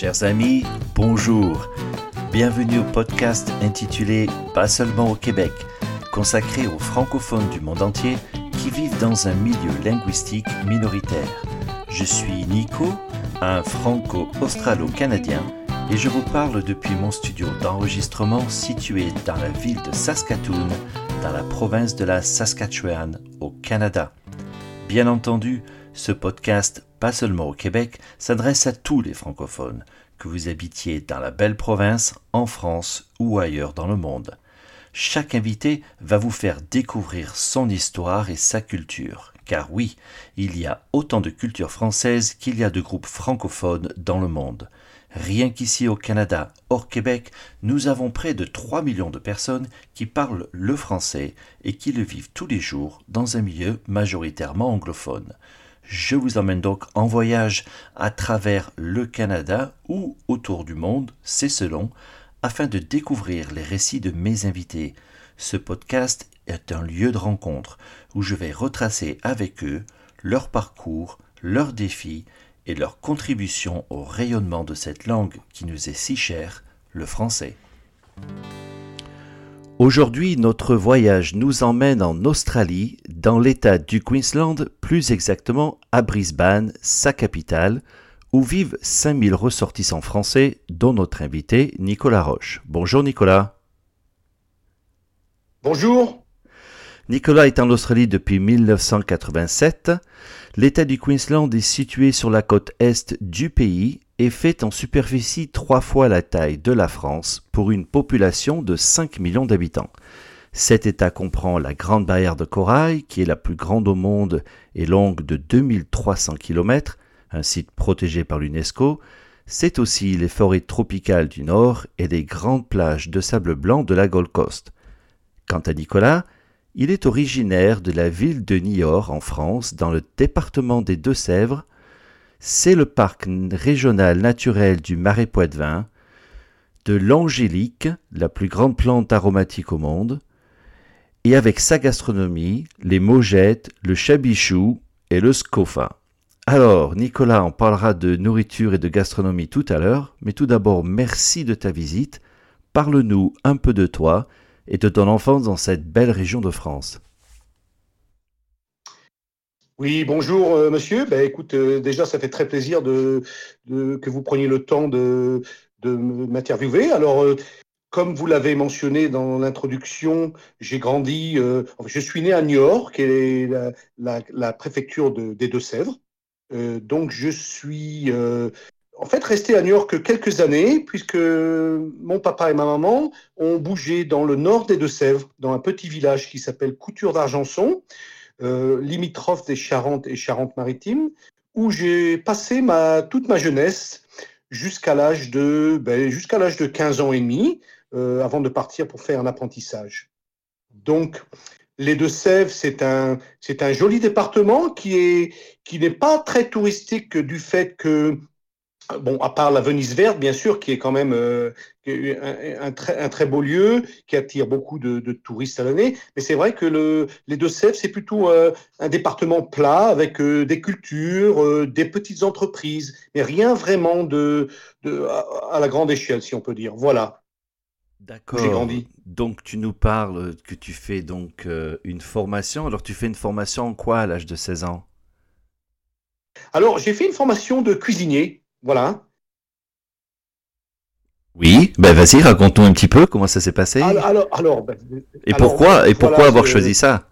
Chers amis, bonjour. Bienvenue au podcast intitulé Pas seulement au Québec, consacré aux francophones du monde entier qui vivent dans un milieu linguistique minoritaire. Je suis Nico, un franco-australo-canadien, et je vous parle depuis mon studio d'enregistrement situé dans la ville de Saskatoon, dans la province de la Saskatchewan, au Canada. Bien entendu, ce podcast, pas seulement au Québec, s'adresse à tous les francophones, que vous habitiez dans la belle province, en France ou ailleurs dans le monde. Chaque invité va vous faire découvrir son histoire et sa culture, car oui, il y a autant de cultures françaises qu'il y a de groupes francophones dans le monde. Rien qu'ici au Canada, hors Québec, nous avons près de 3 millions de personnes qui parlent le français et qui le vivent tous les jours dans un milieu majoritairement anglophone. Je vous emmène donc en voyage à travers le Canada ou autour du monde, c'est selon, afin de découvrir les récits de mes invités. Ce podcast est un lieu de rencontre où je vais retracer avec eux leur parcours, leurs défis et leur contribution au rayonnement de cette langue qui nous est si chère, le français. Aujourd'hui, notre voyage nous emmène en Australie, dans l'État du Queensland, plus exactement à Brisbane, sa capitale, où vivent 5000 ressortissants français, dont notre invité Nicolas Roche. Bonjour Nicolas. Bonjour. Nicolas est en Australie depuis 1987. L'État du Queensland est situé sur la côte est du pays et fait en superficie trois fois la taille de la France pour une population de 5 millions d'habitants. Cet État comprend la Grande Barrière de Corail, qui est la plus grande au monde et longue de 2300 km, un site protégé par l'UNESCO. C'est aussi les forêts tropicales du Nord et les grandes plages de sable blanc de la Gold Coast. Quant à Nicolas, il est originaire de la ville de Niort en France, dans le département des Deux-Sèvres. C'est le parc régional naturel du Marais Poitevin, de l'angélique, la plus grande plante aromatique au monde, et avec sa gastronomie, les mogettes, le chabichou et le scofa. Alors, Nicolas en parlera de nourriture et de gastronomie tout à l'heure, mais tout d'abord, merci de ta visite. Parle-nous un peu de toi et de ton enfance dans cette belle région de France. Oui, bonjour euh, monsieur. Ben, écoute, euh, déjà, ça fait très plaisir de, que vous preniez le temps de, m'interviewer. Alors, euh, comme vous l'avez mentionné dans l'introduction, j'ai grandi, je suis né à Niort, qui est la, préfecture des Deux-Sèvres. donc, je suis en fait resté à New York quelques années, puisque mon papa et ma maman ont bougé dans le nord des Deux-Sèvres, dans un petit village qui s'appelle Couture d'Argenson, euh, limitrophe des Charentes et Charentes-Maritimes, où j'ai passé toute ma jeunesse jusqu'à l'âge de, ben, jusqu'à l'âge de 15 ans et demi, euh, avant de partir pour faire un apprentissage. Donc, les Deux-Sèvres, c'est un, c'est un joli département qui est, qui n'est pas très touristique du fait que Bon, à part la Venise verte, bien sûr, qui est quand même euh, un, très, beau lieu, qui attire beaucoup de, touristes à l'année. Mais c'est vrai que le, les Deux-Sèvres, c'est plutôt euh, un département plat avec euh, des cultures, des petites entreprises, mais rien vraiment de, à, la grande échelle, si on peut dire. Voilà. D'accord. J'ai grandi. Donc tu nous parles que tu fais donc une formation. Alors tu fais une formation en quoi à l'âge de 16 ans? Alors j'ai fait une formation de cuisinier. Voilà. Oui, ben vas-y, raconte-nous un petit peu comment ça s'est passé. Alors, alors, ben, et pourquoi, et pourquoi avoir choisi ça?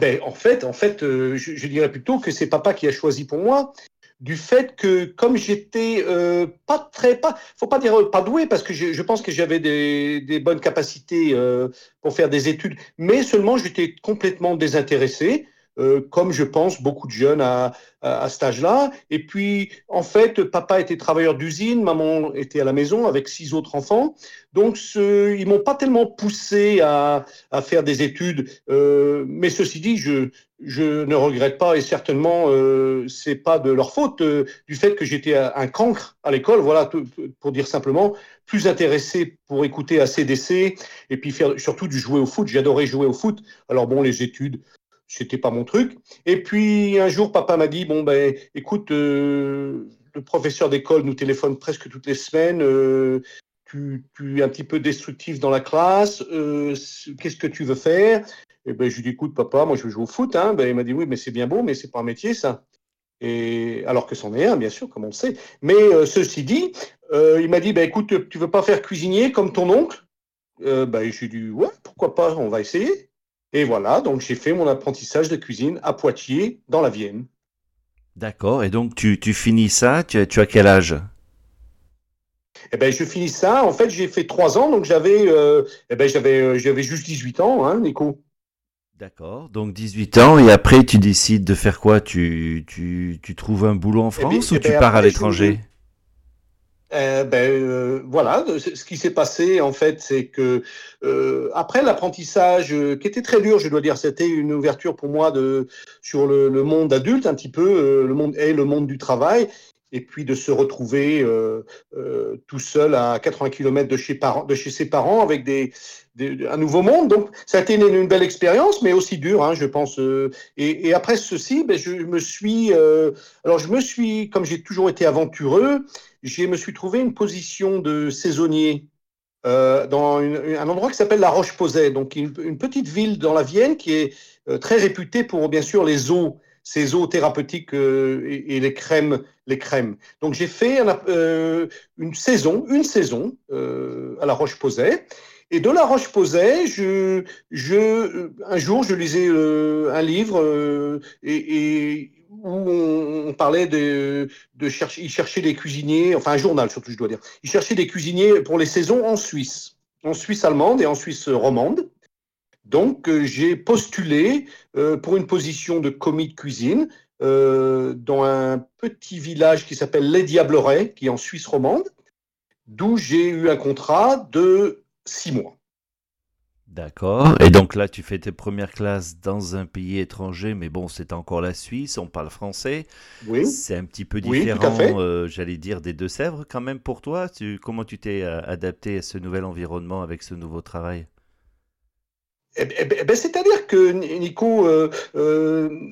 ben, en fait, en fait, euh, je, dirais plutôt que c'est papa qui a choisi pour moi, du fait que comme j'étais euh, pas très, pas, faut pas dire pas doué parce que je, pense que j'avais des, bonnes capacités euh, pour faire des études, mais seulement j'étais complètement désintéressé. Euh, comme je pense beaucoup de jeunes à, à, cet âge-là. Et puis, en fait, papa était travailleur d'usine, maman était à la maison avec six autres enfants. Donc, ce, ils m'ont pas tellement poussé à, à faire des études. Euh, mais ceci dit, je, je ne regrette pas et certainement euh, c'est pas de leur faute euh, du fait que j'étais un cancre à l'école. Voilà, pour dire simplement, plus intéressé pour écouter ACDC et puis faire surtout du jouer au foot. J'adorais jouer au foot. Alors bon, les études, c'était pas mon truc. Et puis un jour, papa m'a dit bon ben, écoute, euh, le professeur d'école nous téléphone presque toutes les semaines. Tu, tu, es un petit peu destructif dans la classe. Qu'est-ce que tu veux faire? Et ben, je lui dis, écoute, papa, moi, je veux jouer au foot. Hein. Ben, il m'a dit, oui, mais c'est bien beau, mais c'est pas un métier, ça. Et alors que c'en est un, bien sûr, comme on le sait. Mais ceci dit, il m'a dit, ben, écoute, tu veux pas faire cuisinier comme ton oncle? Euh, ben, J'ai dit, ouais, pourquoi pas, on va essayer. Et voilà, donc j'ai fait mon apprentissage de cuisine à Poitiers, dans la Vienne. D'accord, et donc tu, tu finis ça, tu, as quel âge? Eh ben, je finis ça. En fait, j'ai fait trois ans, donc j'avais, euh, eh ben, j'avais, euh, j'avais juste 18 ans, hein, Nico. D'accord, donc 18 ans, et après tu décides de faire quoi? Tu, tu, tu, trouves un boulot en eh ben, France ou tu pars à l'étranger? Euh, ben, euh, voilà, ce qui s'est passé en fait, c'est que euh, après l'apprentissage, qui était très dur, je dois dire, c'était une ouverture pour moi de sur le, monde adulte un petit peu, le monde et le monde du travail, et puis de se retrouver tout seul à 80 km de chez, de chez ses parents avec des, un nouveau monde. Donc, ça a été une, belle expérience, mais aussi dure, hein, je pense. Et, et, après ceci, ben, je me suis, alors je me suis, comme j'ai toujours été aventureux, je me suis trouvé une position de saisonnier euh, dans un endroit qui s'appelle la Roche-Posay, donc une, petite ville dans la Vienne qui est euh, très réputée pour bien sûr les eaux, ces eaux thérapeutiques euh, et, les crèmes, les crèmes. Donc j'ai fait une saison, une saison à la Roche-Posay. Et de la Roche-Posay, je, je, un jour, je lisais un livre et où on, parlait de, de chercher, des cuisiniers, enfin un journal surtout, je dois dire. Il cherchait des cuisiniers pour les saisons en Suisse, en Suisse allemande et en Suisse romande. Donc euh, j'ai postulé euh, pour une position de commis de cuisine euh, dans un petit village qui s'appelle Les Diablerets, qui est en Suisse romande, d'où j'ai eu un contrat de six mois. D'accord. Et donc là, tu fais tes premières classes dans un pays étranger, mais bon, c'est encore la Suisse, on parle français. Oui. C'est un petit peu différent, euh, j'allais dire, des Deux-Sèvres quand même pour toi. comment tu t'es adapté à ce nouvel environnement avec ce nouveau travail? Eh, eh, eh ben, c'est-à-dire que Nico, euh,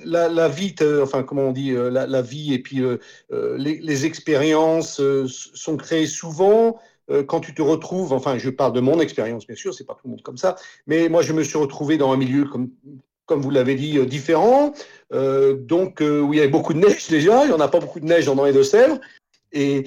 la, vie, enfin comment on dit, la, vie et puis les, les, expériences sont créées souvent euh, quand tu te retrouves, enfin, je parle de mon expérience, bien sûr, c'est pas tout le monde comme ça, mais moi, je me suis retrouvé dans un milieu comme, comme vous l'avez dit, euh, différent. Euh, donc, où il y avait beaucoup de neige déjà, il n'y en a pas beaucoup de neige dans les Deux-Sèvres. Et,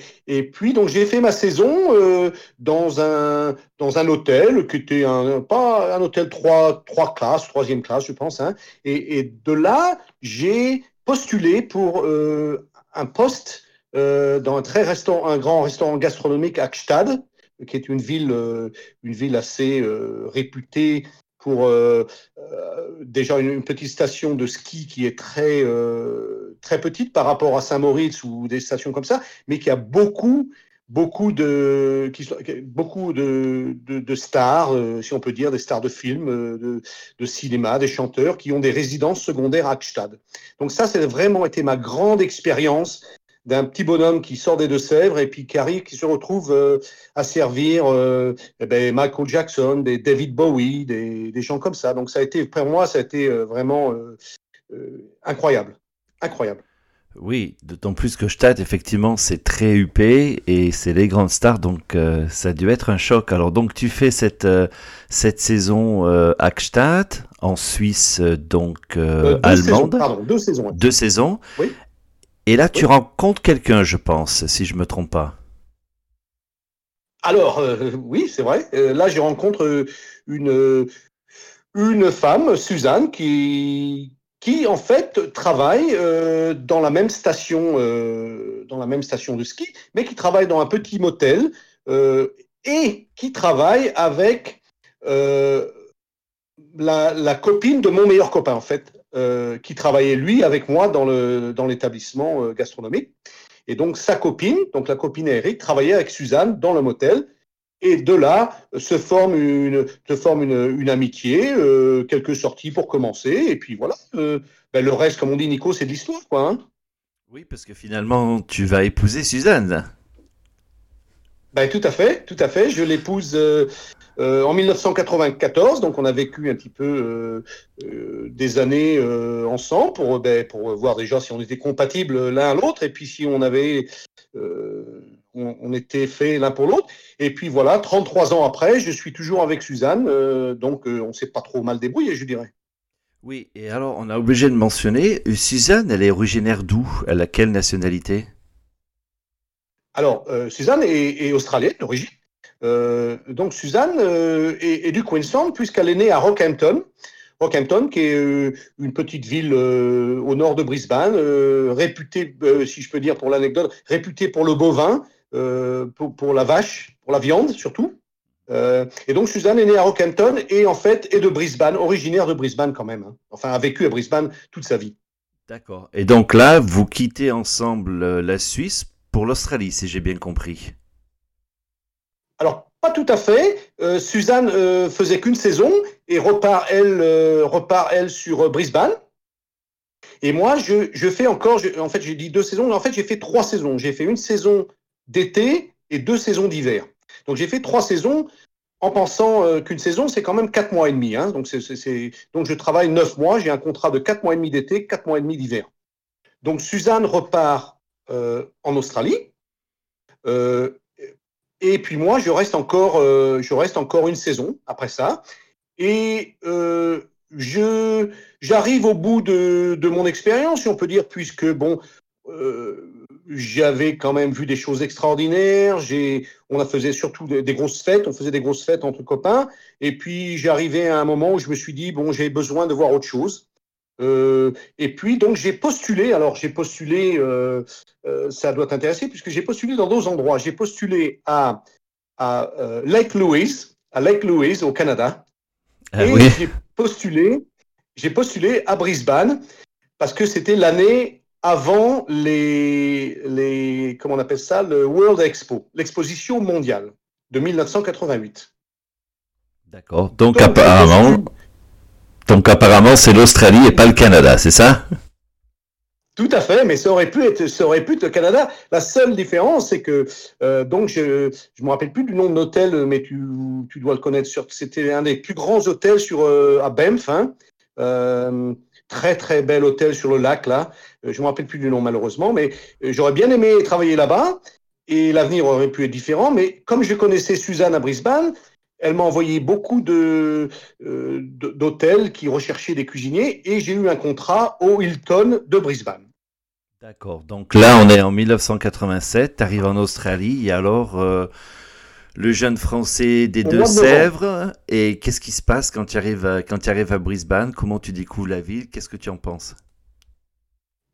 puis, donc, j'ai fait ma saison dans, un, dans un hôtel qui était un, pas un hôtel 3, trois classes, troisième classe, je pense. Hein. et, de là, j'ai postulé pour un poste euh, dans un très restaurant, un grand restaurant gastronomique à Gstad, qui est une ville, euh, une ville assez euh, réputée pour déjà une, petite station de ski qui est très très petite par rapport à Saint-Moritz ou des stations comme ça, mais qui a beaucoup beaucoup de beaucoup de, de, stars, si on peut dire, des stars de films, de, de, cinéma, des chanteurs qui ont des résidences secondaires à Gstad. Donc ça, c'est vraiment été ma grande expérience d'un petit bonhomme qui sort des Deux-Sèvres et puis qui arrive, qui se retrouve euh, à servir euh, eh ben, Michael Jackson, des David Bowie, des, des, gens comme ça. Donc ça a été, pour moi, ça a été euh, vraiment incroyable, incroyable. Oui, d'autant plus que Stade, effectivement, c'est très huppé et c'est les grandes stars, donc ça a dû être un choc. Alors donc tu fais cette, cette saison à Gstaad, en Suisse, donc allemande. pardon, deux saisons. Deux saisons. Oui. Et là, tu rencontres quelqu'un, je pense, si je me trompe pas. Alors, euh, oui, c'est vrai. Euh, là, je rencontre euh, une, une femme, Suzanne, qui, qui en fait travaille dans la même station, dans la même station de ski, mais qui travaille dans un petit motel et qui travaille avec la, la, copine de mon meilleur copain, en fait. Euh, qui travaillait lui avec moi dans l'établissement euh, gastronomique. Et donc sa copine, donc la copine Eric, travaillait avec Suzanne dans le motel. Et de là se forme une amitié, euh, quelques sorties pour commencer, et puis voilà. Ben, le reste, comme on dit, Nico, c'est de l'histoire, quoi. Hein. oui, parce que finalement, tu vas épouser Suzanne. Ben, tout à fait, tout à fait. Je l'épouse euh, en 1994, donc on a vécu un petit peu euh, euh, des années ensemble pour, ben, pour voir déjà si on était compatibles l'un à l'autre et puis si on avait on, était fait l'un pour l'autre. Et puis voilà, 33 ans après, je suis toujours avec Suzanne, donc on s'est pas trop mal débrouillé, je dirais. Oui, et alors on a obligé de mentionner, Suzanne, elle est originaire d'où? Elle a quelle nationalité? Alors, Suzanne est, australienne d'origine. donc Suzanne est, est, du Queensland puisqu'elle est née à Rockhampton. Rockhampton, qui est euh, une petite ville euh, au nord de Brisbane, euh, réputée, si je peux dire pour l'anecdote, réputée pour le bovin, pour, la vache, pour la viande surtout. et donc Suzanne est née à Rockhampton et en fait est de Brisbane, originaire de Brisbane quand même. Hein. Enfin, a vécu à Brisbane toute sa vie. D'accord. Et donc là, vous quittez ensemble la Suisse pour l'Australie, si j'ai bien compris. Alors, pas tout à fait. Euh, Suzanne euh, faisait qu'une saison et repart elle, euh, repart elle sur Brisbane. Et moi, je, fais encore, en fait, j'ai dit deux saisons, mais en fait, j'ai fait trois saisons. J'ai fait une saison d'été et deux saisons d'hiver. Donc, j'ai fait trois saisons en pensant qu'une saison, c'est quand même quatre mois et demi. Hein. Donc, donc, je travaille neuf mois. J'ai un contrat de quatre mois et demi d'été, quatre mois et demi d'hiver. Donc, Suzanne repart en Australie. Et puis moi, je reste encore, euh, je reste encore une saison après ça. Et euh, je, j'arrive au bout de, de mon expérience, si on peut dire, puisque bon, euh, j'avais quand même vu des choses extraordinaires. J'ai, on a faisait surtout des, grosses fêtes, on faisait des grosses fêtes entre copains. Et puis j'arrivais à un moment où je me suis dit bon, j'ai besoin de voir autre chose. Euh, et puis, donc, j'ai postulé. Alors, j'ai postulé, euh, euh, ça doit t'intéresser, puisque j'ai postulé dans deux endroits. J'ai postulé à, à Lake Louise, à Lake Louise, au Canada. Ah et j'ai postulé, j'ai postulé à Brisbane, parce que c'était l'année avant les, les, comment on appelle ça, le World Expo, l'exposition mondiale de 1988. D'accord. Donc, apparemment, donc apparemment, c'est l'Australie et pas le Canada, c'est ça? Tout à fait, mais ça aurait pu être, ça aurait pu être le Canada. La seule différence, c'est que euh, donc je je me rappelle plus du nom de l'hôtel, mais tu, tu dois le connaître. C'était un des plus grands hôtels sur euh, à Banff. Hein. Euh, très très bel hôtel sur le lac là. Je me rappelle plus du nom malheureusement, mais j'aurais bien aimé travailler là-bas et l'avenir aurait pu être différent. Mais comme je connaissais Suzanne à Brisbane, elle m'a envoyé beaucoup euh, d'hôtels qui recherchaient des cuisiniers et j'ai eu un contrat au Hilton de Brisbane. D'accord. Donc là, on est en 1987, tu arrives en Australie et alors euh, le jeune français des Deux-Sèvres. Et qu'est-ce qui se passe quand tu arrives, quand tu arrives à Brisbane? Comment tu découvres la ville? Qu'est-ce que tu en penses?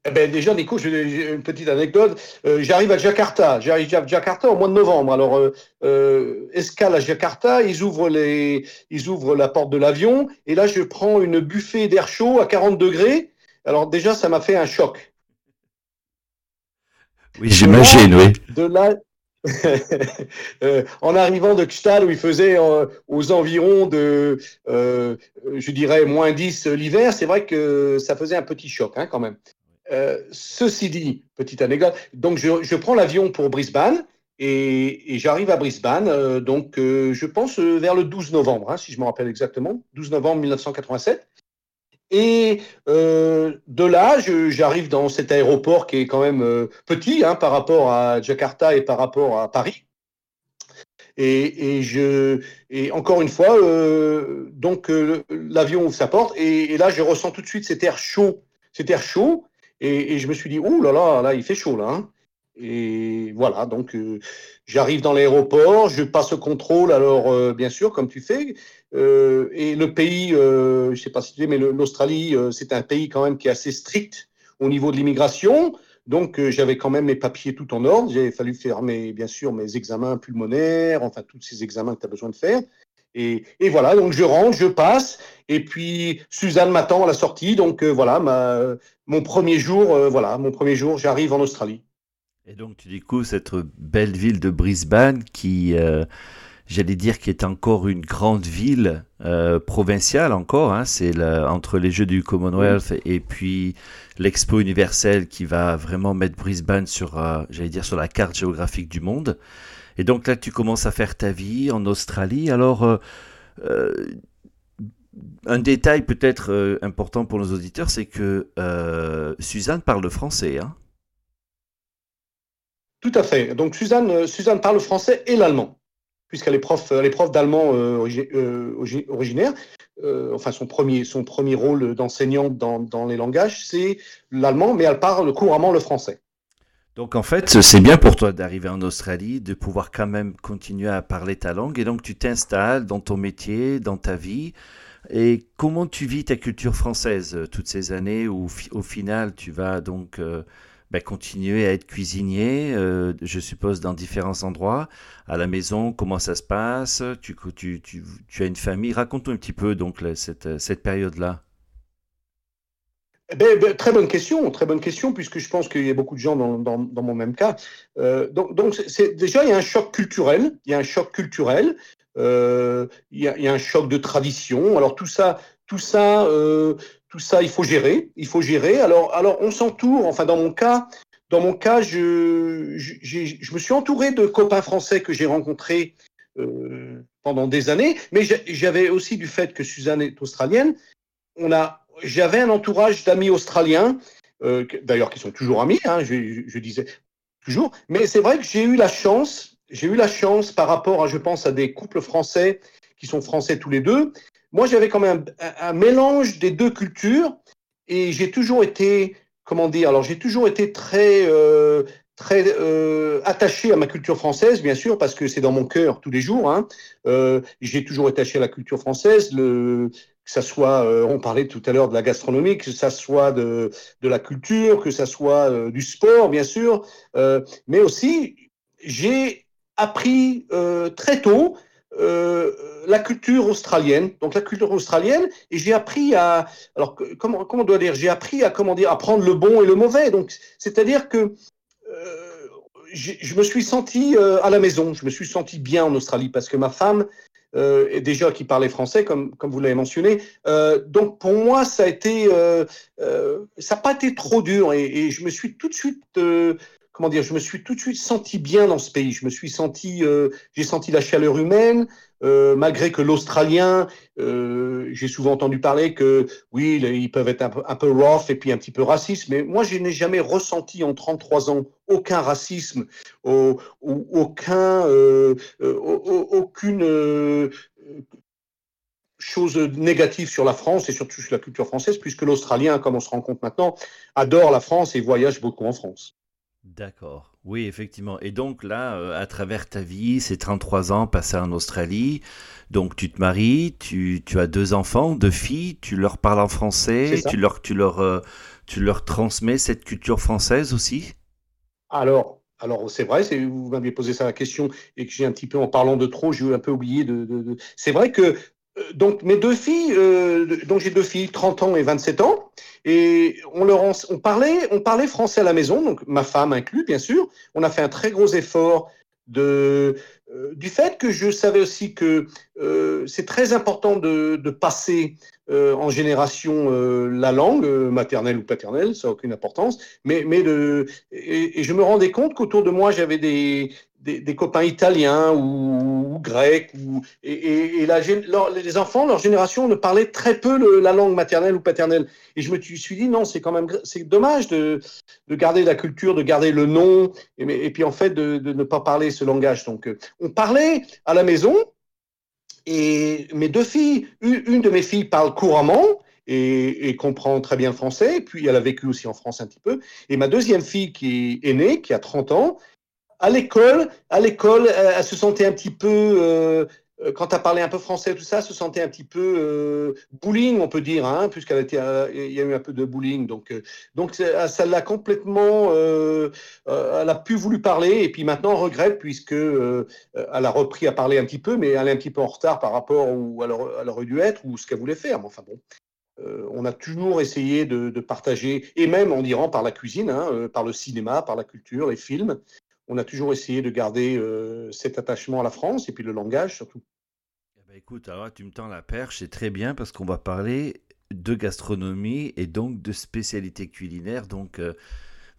Eh ben déjà, Nico, j'ai une petite anecdote. Euh, j'arrive à Jakarta. J'arrive à Jakarta au mois de novembre. Alors, euh, euh, escale à Jakarta, ils ouvrent, les, ils ouvrent la porte de l'avion. Et là, je prends une buffet d'air chaud à 40 degrés. Alors, déjà, ça m'a fait un choc. Oui, j'imagine, oui. De là, en arrivant de Kstal, où il faisait aux environs de, je dirais, moins 10 l'hiver, c'est vrai que ça faisait un petit choc hein, quand même. Euh, ceci dit, petite anecdote, donc je, prends l'avion pour Brisbane et, j'arrive à Brisbane, euh, donc euh, je pense vers le 12 novembre, hein, si je me rappelle exactement, 12 novembre 1987. Et de là, j'arrive dans cet aéroport qui est quand même petit hein, par rapport à Jakarta et par rapport à Paris. Et, encore une fois, donc l'avion ouvre sa porte et, et, là, je ressens tout de suite cet air chaud, cet air chaud. Et, je me suis dit, ouh là là, là, il fait chaud là. Hein. Et voilà, donc euh, j'arrive dans l'aéroport, je passe au contrôle, alors euh, bien sûr, comme tu fais. Euh, et le pays, je ne sais pas si tu sais, mais l'Australie, c'est un pays quand même qui est assez strict au niveau de l'immigration. Donc j'avais quand même mes papiers tout en ordre. J'ai fallu faire mes, bien sûr mes examens pulmonaires, enfin tous ces examens que tu as besoin de faire. Et, voilà, donc je rentre, je passe, et puis Suzanne m'attend à la sortie. Donc voilà, ma, mon premier jour, euh, voilà, mon premier jour, j'arrive en Australie. Et donc tu découvres cette belle ville de Brisbane qui, euh, j'allais dire, qui est encore une grande ville euh, provinciale encore. Hein, c'est entre les Jeux du Commonwealth et puis l'Expo universelle qui va vraiment mettre Brisbane sur, j'allais dire, sur la carte géographique du monde. Et donc là, tu commences à faire ta vie en Australie. Alors, un détail peut-être euh, important pour nos auditeurs, c'est que euh, Suzanne parle français. Hein Tout à fait. Donc Suzanne, Suzanne parle français et l'allemand, puisqu'elle est prof, prof d'allemand originaire. enfin, son premier, son premier rôle d'enseignante dans les langages, c'est l'allemand, mais elle parle couramment le français. Donc en fait, c'est bien pour toi d'arriver en Australie, de pouvoir quand même continuer à parler ta langue, et donc tu t'installes dans ton métier, dans ta vie. Et comment tu vis ta culture française euh, toutes ces années où au final tu vas donc euh, ben, continuer à être cuisinier, euh, je suppose dans différents endroits, à la maison, comment ça se passe tu, tu, tu, tu as une famille, raconte-nous un petit peu donc cette, cette période-là. Ben, ben, très bonne question, très bonne question, puisque je pense qu'il y a beaucoup de gens dans, dans, mon même cas. Euh, donc, donc c'est, déjà, il y a un choc culturel. Il y a un choc culturel. Euh, il, y a, il, y a, un choc de tradition. Alors tout ça, tout ça, euh, tout ça, il faut gérer. Il faut gérer. Alors, alors on s'entoure. Enfin, dans mon cas, dans mon cas, je, je, je me suis entouré de copains français que j'ai rencontrés euh, pendant des années, mais j'avais aussi du fait que Suzanne est australienne. On a j'avais un entourage d'amis australiens, euh, d'ailleurs qui sont toujours amis, hein, je, disais toujours, mais c'est vrai que j'ai eu la chance, j'ai eu la chance par rapport à, je pense, à des couples français qui sont français tous les deux. Moi, j'avais quand même un, mélange des deux cultures et j'ai toujours été, comment dire, alors j'ai toujours été très, euh, très euh, attaché à ma culture française, bien sûr, parce que c'est dans mon cœur tous les jours. Hein. j'ai toujours été attaché à la culture française. Que ça soit, euh, on parlait tout à l'heure de la gastronomie, que ça soit de, de la culture, que ça soit euh, du sport, bien sûr, euh, mais aussi j'ai appris très tôt la culture australienne, donc la culture australienne, et j'ai appris à, alors comment, comment on doit dire, j'ai appris à comment dire, à prendre le bon et le mauvais. Donc, c'est-à-dire que je me suis senti à la maison, je me suis senti bien en Australie parce que ma femme euh, et déjà qui parlait français, comme, comme vous l'avez mentionné. Euh, donc pour moi, ça a été, euh, ça n'a pas été trop dur et, et, je me suis tout de suite dire, je me suis tout de suite senti bien dans ce pays. Je me suis senti, euh, j'ai senti la chaleur humaine, euh, malgré que l'Australien, euh, j'ai souvent entendu parler que oui, ils peuvent être un peu, rough et puis un petit peu racistes, mais moi, je n'ai jamais ressenti en 33 ans aucun racisme, ou, aucun, aucune chose négative sur la France et surtout sur la culture française, puisque l'Australien, comme on se rend compte maintenant, adore la France et voyage beaucoup en France. D'accord. Oui, effectivement. Et donc là, euh, à travers ta vie, ces 33 ans passés en Australie, donc tu te maries, tu, tu as deux enfants, deux filles, tu leur parles en français, tu leur, tu, leur, euh, tu leur transmets cette culture française aussi? Alors, alors c'est vrai, vous m'aviez posé ça la question et que j'ai un petit peu, en parlant de trop, j'ai un peu oublié de... de... C'est vrai que donc mes deux filles, euh, donc j'ai deux filles, 30 ans et 27 ans, et on leur on parlait, on parlait français à la maison, donc ma femme inclus bien sûr. On a fait un très gros effort de euh, du fait que je savais aussi que euh, c'est très important de, de passer euh, en génération euh, la langue maternelle ou paternelle, ça n'a aucune importance, mais, mais de, et je me rendais compte qu'autour de moi j'avais des, des, copains italiens ou, grecs. Ou, et, les enfants, leur génération, ne parlaient très peu la langue maternelle ou paternelle. Et je me suis dit, non, c'est quand même c'est dommage de, de, garder la culture, de garder le nom, et, puis en fait de, ne pas parler ce langage. Donc, euh, on parlait à la maison, et mes deux filles, une, de mes filles parle couramment, et, et, comprend très bien le français. puis, elle a vécu aussi en France un petit peu. Et ma deuxième fille, qui est née, qui a 30 ans, à l'école, à l'école, elle, se sentait un petit peu, euh, euh, quand elle parlait un peu français, tout ça, se sentait un petit peu euh, bullying, on peut dire, hein, puisqu'elle était, il y a eu un peu de bullying. Donc, donc ça l'a complètement, elle a plus voulu parler, et puis maintenant elle regrette puisque elle a repris à parler un petit peu, mais elle est un petit peu en retard par rapport où elle, aurait dû être ou ce qu'elle voulait faire. Mais enfin bon. on a toujours essayé de, partager, et même en Iran par la cuisine, hein, par le cinéma, par la culture, les films, on a toujours essayé de garder euh, cet attachement à la France et puis le langage surtout. Eh ben, écoute, alors tu me tends la perche, c'est très bien parce qu'on va parler de gastronomie et donc de spécialité culinaire. Donc, euh,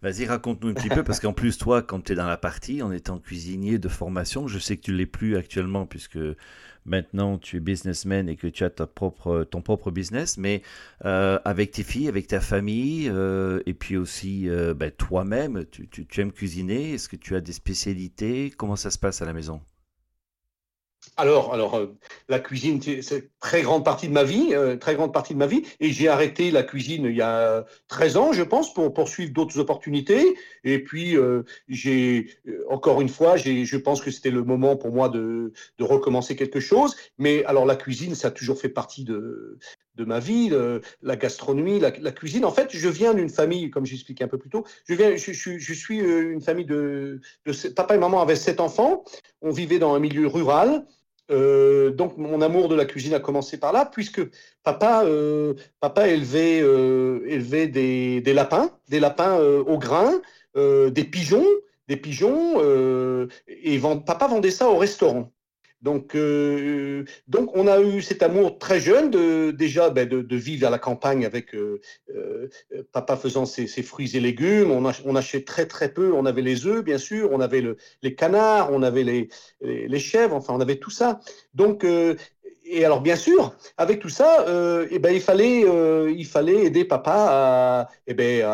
Vas-y, raconte-nous un petit peu, parce qu'en plus, toi, quand tu es dans la partie, en étant cuisinier de formation, je sais que tu l'es plus actuellement, puisque maintenant tu es businessman et que tu as ta ton propre business, mais euh, avec tes filles, avec ta famille, euh, et puis aussi euh, ben, toi-même, tu, tu aimes cuisiner, est-ce que tu as des spécialités? Comment ça se passe à la maison? Alors, euh, la cuisine, c'est très grande partie de ma vie, euh, très grande partie de ma vie. Et j'ai arrêté la cuisine il y a 13 ans, je pense, pour poursuivre d'autres opportunités. Et puis, euh, j'ai encore une fois, je pense que c'était le moment pour moi de, recommencer quelque chose. Mais alors, la cuisine, ça a toujours fait partie de, de ma vie, la gastronomie, la, cuisine. En fait, je viens d'une famille, comme j'expliquais un peu plus tôt, je, viens, je, je, suis une famille de, de, Papa et maman avaient sept enfants. On vivait dans un milieu rural. Euh, donc mon amour de la cuisine a commencé par là, puisque papa, euh, papa élevait, euh, élevait des, des, lapins, des lapins au grain, des pigeons, des pigeons, et papa vendait ça au restaurant. Donc, euh, donc, on a eu cet amour très jeune, de, déjà ben, de, vivre à la campagne avec euh, euh, papa faisant ses, fruits et légumes. On, achetait très très peu. On avait les œufs, bien sûr. On avait le, les canards, on avait les, chèvres. Enfin, on avait tout ça. Donc, et alors, bien sûr, avec tout ça, eh ben, il, fallait, il fallait aider papa à, eh ben,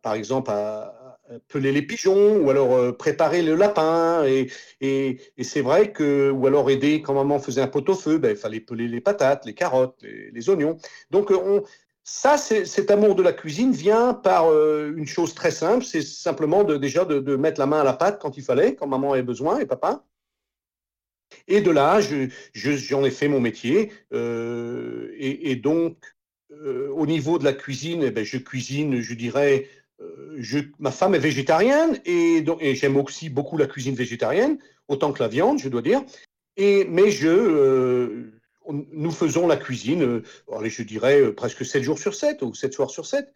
par exemple, à peler les pigeons ou alors euh, préparer le lapin. Et, et, c'est vrai que, ou alors aider quand maman faisait un pot-au-feu, ben, il fallait peler les patates, les carottes, les, oignons. Donc, euh, on, ça, cet amour de la cuisine vient par euh, une chose très simple, c'est simplement de, déjà de, mettre la main à la pâte quand il fallait, quand maman avait besoin et papa. Et de là, j'en ai fait mon métier. et, donc, au niveau de la cuisine, eh ben, je cuisine, je dirais, euh, ma femme est végétarienne et, j'aime aussi beaucoup la cuisine végétarienne, autant que la viande, je dois dire. Mais euh, nous faisons la cuisine, euh, je dirais presque 7 jours sur 7 ou 7 soirs sur 7,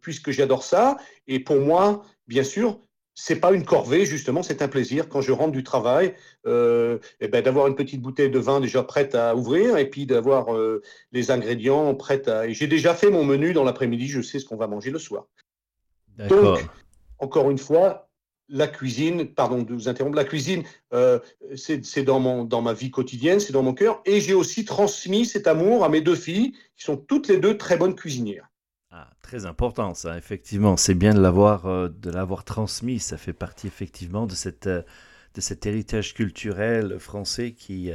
puisque j'adore ça. Et pour moi, bien sûr, c'est pas une corvée, justement, c'est un plaisir quand je rentre du travail, eh ben, d'avoir une petite bouteille de vin déjà prête à ouvrir et puis d'avoir les ingrédients prêts à. j'ai déjà fait mon menu dans l'après-midi, je sais ce qu'on va manger le soir. Donc, encore une fois, la cuisine, pardon de vous interrompre, la cuisine, euh, c'est dans, dans ma vie quotidienne, c'est dans mon cœur. Et j'ai aussi transmis cet amour à mes deux filles, qui sont toutes les deux très bonnes cuisinières. Ah, très important ça, effectivement. C'est bien de l'avoir euh, de l'avoir transmis. Ça fait partie effectivement de, cette, euh, de cet héritage culturel français qui,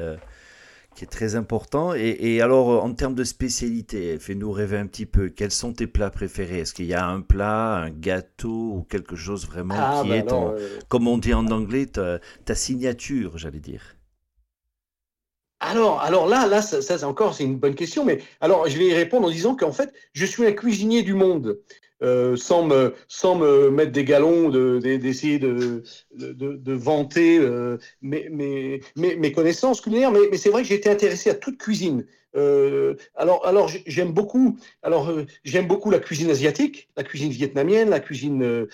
qui est très important. Et, alors, en termes de spécialité, fais-nous rêver un petit peu. Quels sont tes plats préférés? Est-ce qu'il y a un plat, un gâteau ou quelque chose vraiment ah, qui bah est, euh, comme on dit en anglais, ta, signature, j'allais dire alors, alors là, là, ça, ça encore, c'est une bonne question, mais alors je vais y répondre en disant qu'en fait, je suis un cuisinier du monde. Euh, sans, me, sans me mettre des galons, d'essayer de, de, de, vanter euh, mes, mes, mes, connaissances culinaires. Mais, mais c'est vrai que été intéressé à toute cuisine. Euh, alors, alors j'aime beaucoup. Alors, j'aime beaucoup la cuisine asiatique, la cuisine vietnamienne, la cuisine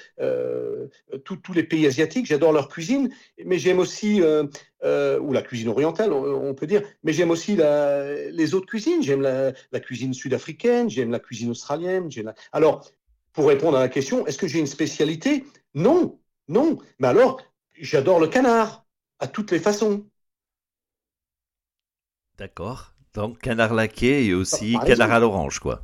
tous les pays asiatiques. J'adore leur cuisine, mais j'aime aussi ou la cuisine orientale, on, peut dire. Mais j'aime aussi la, les autres cuisines. J'aime la, la, cuisine sud-africaine, j'aime la cuisine australienne. La... Alors, pour répondre à la question, est-ce que j'ai une spécialité? Non, non. Mais alors, j'adore le canard, à toutes les façons. D'accord. Donc, canard laqué et aussi canard à l'orange, quoi.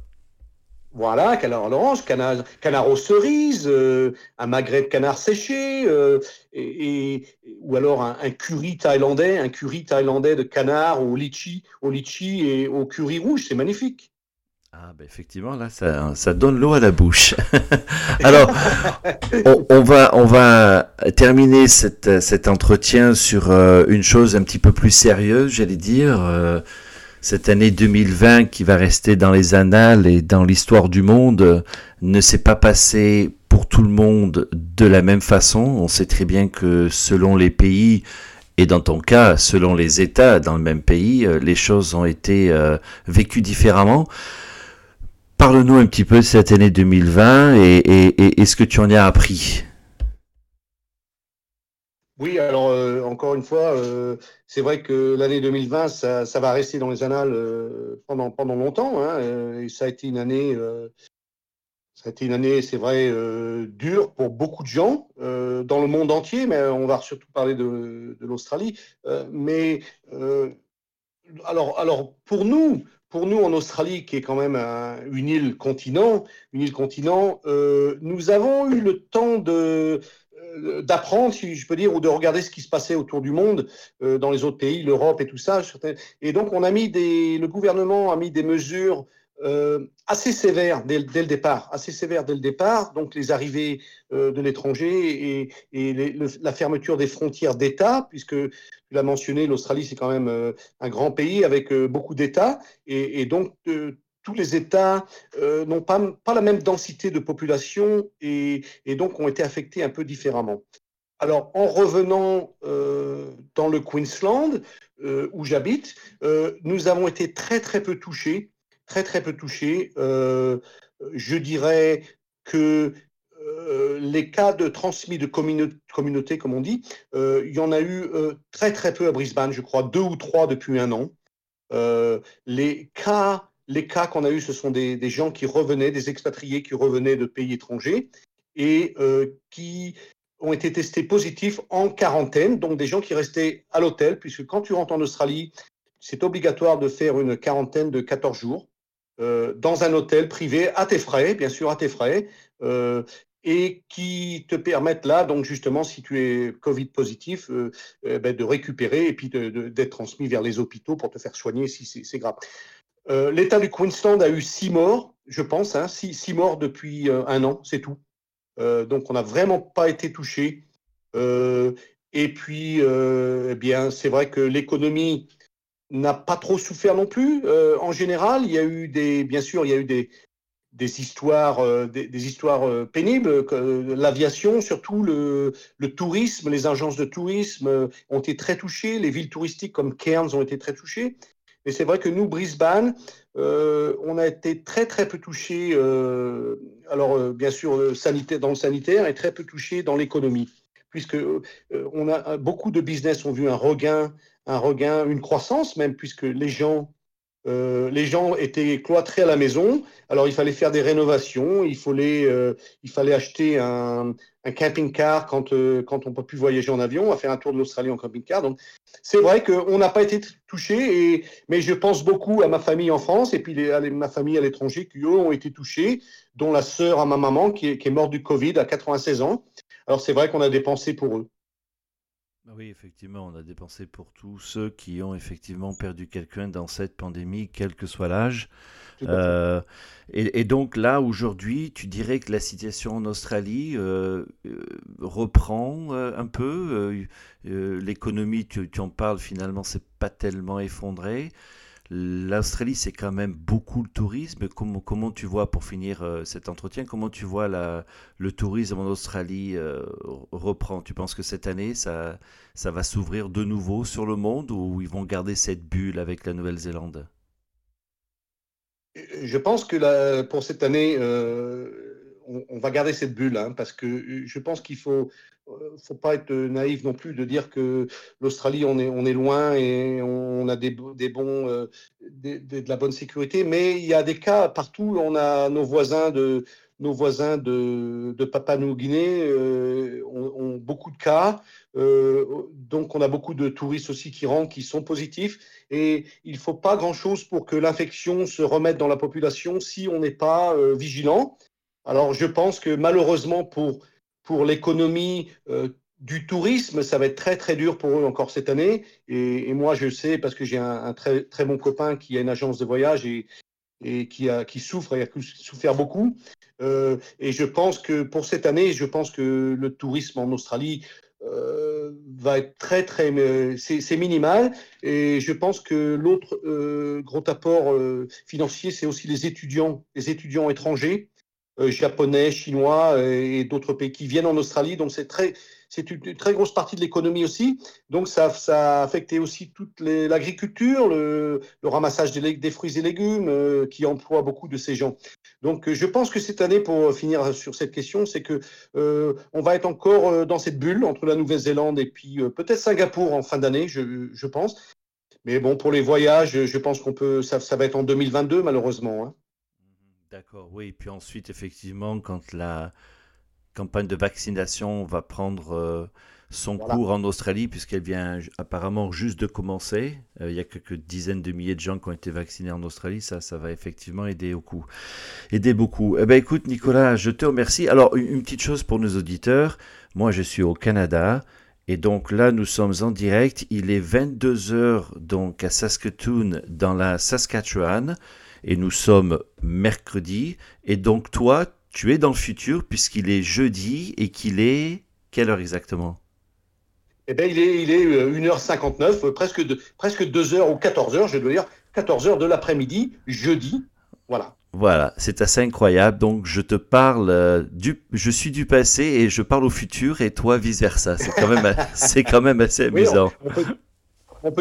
Voilà, canard à l'orange, canard, canard aux cerises, euh, un magret de canard séché, euh, et, ou alors un, curry thaïlandais, un curry thaïlandais de canard au litchi, au litchi et au curry rouge, c'est magnifique. Ah bah effectivement là ça, ça donne l'eau à la bouche. Alors on, va on va terminer cette, cet entretien sur euh, une chose un petit peu plus sérieuse j'allais dire euh, cette année 2020 qui va rester dans les annales et dans l'histoire du monde ne s'est pas passée pour tout le monde de la même façon. On sait très bien que selon les pays et dans ton cas, selon les États dans le même pays, euh, les choses ont été vécues différemment. Parle-nous un petit peu de cette année 2020 et, ce que tu en as appris. Oui, alors euh, encore une fois, euh, c'est vrai que l'année 2020, ça, va rester dans les annales euh, pendant, longtemps. Hein, ça a été une année, c'est vrai, dure pour beaucoup de gens dans le monde entier, mais on va surtout parler de, l'Australie. Mais alors, pour nous, pour nous en Australie, qui est quand même une île continent, une île continent, nous avons eu le temps de d'apprendre, si je peux dire, ou de regarder ce qui se passait autour du monde, dans les autres pays, l'Europe et tout ça. Et donc, on a mis des, le gouvernement a mis des mesures euh, assez sévère dès, le départ, assez sévère dès le départ. Donc les arrivées euh, de l'étranger et, la fermeture des frontières d'État, puisque tu l'as mentionné, l'Australie c'est quand même euh, un grand pays avec beaucoup d'États, et, donc tous les États n'ont pas la même densité de population et, donc ont été affectés un peu différemment. Alors, en revenant dans le Queensland, où j'habite, nous avons été très, très peu touchés très très peu touchés. Euh, je dirais que euh, les cas de transmis de communauté, comme on dit, euh, il y en a eu très très peu à Brisbane, je crois deux ou trois depuis un an. les cas, les cas qu'on a eus, ce sont des, des, gens qui revenaient, des expatriés qui revenaient de pays étrangers et qui ont été testés positifs en quarantaine, donc des gens qui restaient à l'hôtel, puisque quand tu rentres en Australie, c'est obligatoire de faire une quarantaine de 14 jours. Euh, dans un hôtel privé à tes frais, bien sûr à tes frais, euh, et qui te permettent là, donc justement, si tu es Covid positif, euh, ben, de récupérer et puis d'être transmis vers les hôpitaux pour te faire soigner si c'est grave. L'État du Queensland a eu six morts, je pense, hein, six, morts depuis un an, c'est tout. donc on n'a vraiment pas été touché. et puis, eh bien, c'est vrai que l'économie n'a pas trop souffert non plus. Euh, en général, il y a eu des, bien sûr, il y a eu des, des histoires, euh, des, histoires euh, pénibles. L'aviation, surtout le, le, tourisme, les agences de tourisme ont été très touchées. Les villes touristiques comme Cairns ont été très touchées. Mais c'est vrai que nous, Brisbane, on a été très très peu touchés. alors bien sûr, sanitaire, dans le sanitaire et très peu touchés dans l'économie, puisque on a beaucoup de business ont vu un regain un regain, une croissance même, puisque les gens, euh, les gens étaient cloîtrés à la maison. Alors il fallait faire des rénovations, il fallait, euh, il fallait acheter un, camping-car quand, euh, quand on ne peut plus voyager en avion, on va faire un tour de l'Australie en camping-car. Donc c'est vrai qu'on n'a pas été touché, mais je pense beaucoup à ma famille en France et puis à ma famille à l'étranger qui, eux, ont été touchés, dont la sœur à ma maman qui est, qui est morte du Covid à 96 ans. Alors c'est vrai qu'on a dépensé pour eux. Ah oui, effectivement, on a dépensé pour tous ceux qui ont effectivement perdu quelqu'un dans cette pandémie, quel que soit l'âge. Euh, et, donc là, aujourd'hui, tu dirais que la situation en Australie euh, euh, reprend un peu. L'économie, tu, tu, en parles finalement, c'est pas tellement effondré. L'Australie, c'est quand même beaucoup le tourisme. Comment, tu vois, pour finir euh, cet entretien, comment tu vois le tourisme en Australie euh, reprend? Tu penses que cette année, ça, va s'ouvrir de nouveau sur le monde ou ils vont garder cette bulle avec la Nouvelle-Zélande? Je pense que pour cette année, euh, on, va garder cette bulle, hein, parce que je pense qu'il faut euh, faut pas être naïf non plus de dire que l'Australie, on est, loin et on a euh, de la bonne sécurité, mais il y a des cas partout. On a nos voisins de, nos voisins de, de Papua New-Guinée euh, ont, beaucoup de cas. donc, on a beaucoup de touristes aussi qui rentrent, qui sont positifs. Et il ne faut pas grand-chose pour que l'infection se remette dans la population si on n'est pas vigilant. Alors, je pense que malheureusement, pour pour l'économie euh, du tourisme, ça va être très très dur pour eux encore cette année. Et, moi, je sais parce que j'ai un, très très bon copain qui a une agence de voyage et, qui souffre et a souffert beaucoup. Euh, et je pense que pour cette année, je pense que le tourisme en Australie euh, va être très très c'est minimal. Et je pense que l'autre gros apport financier, c'est aussi les étudiants, les étudiants étrangers japonais, chinois euh, et d'autres pays qui viennent en Australie. Donc c'est très, c'est une, très grosse partie de l'économie aussi. Donc ça, ça a affecté aussi toute l'agriculture, le, ramassage des, fruits et légumes euh, qui emploie beaucoup de ces gens. Donc je pense que cette année, pour finir sur cette question, c'est que on va être encore dans cette bulle entre la Nouvelle-Zélande et puis peut-être Singapour en fin d'année, je, pense. Mais bon, pour les voyages, je pense qu'on peut, ça, ça, va être en 2022 malheureusement. Hein. D'accord, oui. Puis ensuite, effectivement, quand la campagne de vaccination va prendre euh, son cours en Australie, puisqu'elle vient apparemment juste de commencer, euh, il y a quelques dizaines de milliers de gens qui ont été vaccinés en Australie, ça, ça va effectivement aider au coup. Aider beaucoup. Eh ben, écoute, Nicolas, je te remercie. Alors, une petite chose pour nos auditeurs. Moi, je suis au Canada. Et donc là, nous sommes en direct. Il est 22h donc à Saskatoon, dans la Saskatchewan. Et nous sommes mercredi. Et donc toi, tu es dans le futur puisqu'il est jeudi et qu'il est... Quelle heure exactement? Eh bien, il est, il est 1h59, euh, euh, presque, de, presque 2h ou 14h, je dois dire, 14h de l'après-midi, jeudi. Voilà. Voilà, c'est assez incroyable. Donc, je te parle euh, du, je suis du passé et je parle au futur et toi vice versa. C'est quand même, c'est quand même assez amusant. on, peut,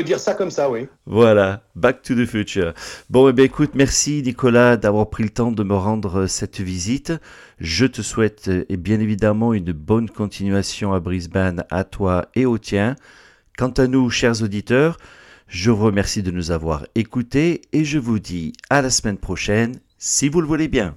dire ça comme ça, oui. Voilà, back to the future. Bon, eh écoute, merci Nicolas d'avoir pris le temps de me rendre euh, cette visite. Je te souhaite, et euh, bien évidemment, une bonne continuation à Brisbane, à toi et au tien. Quant à nous, chers auditeurs, je vous remercie de nous avoir écoutés et je vous dis à la semaine prochaine si vous le voulez bien.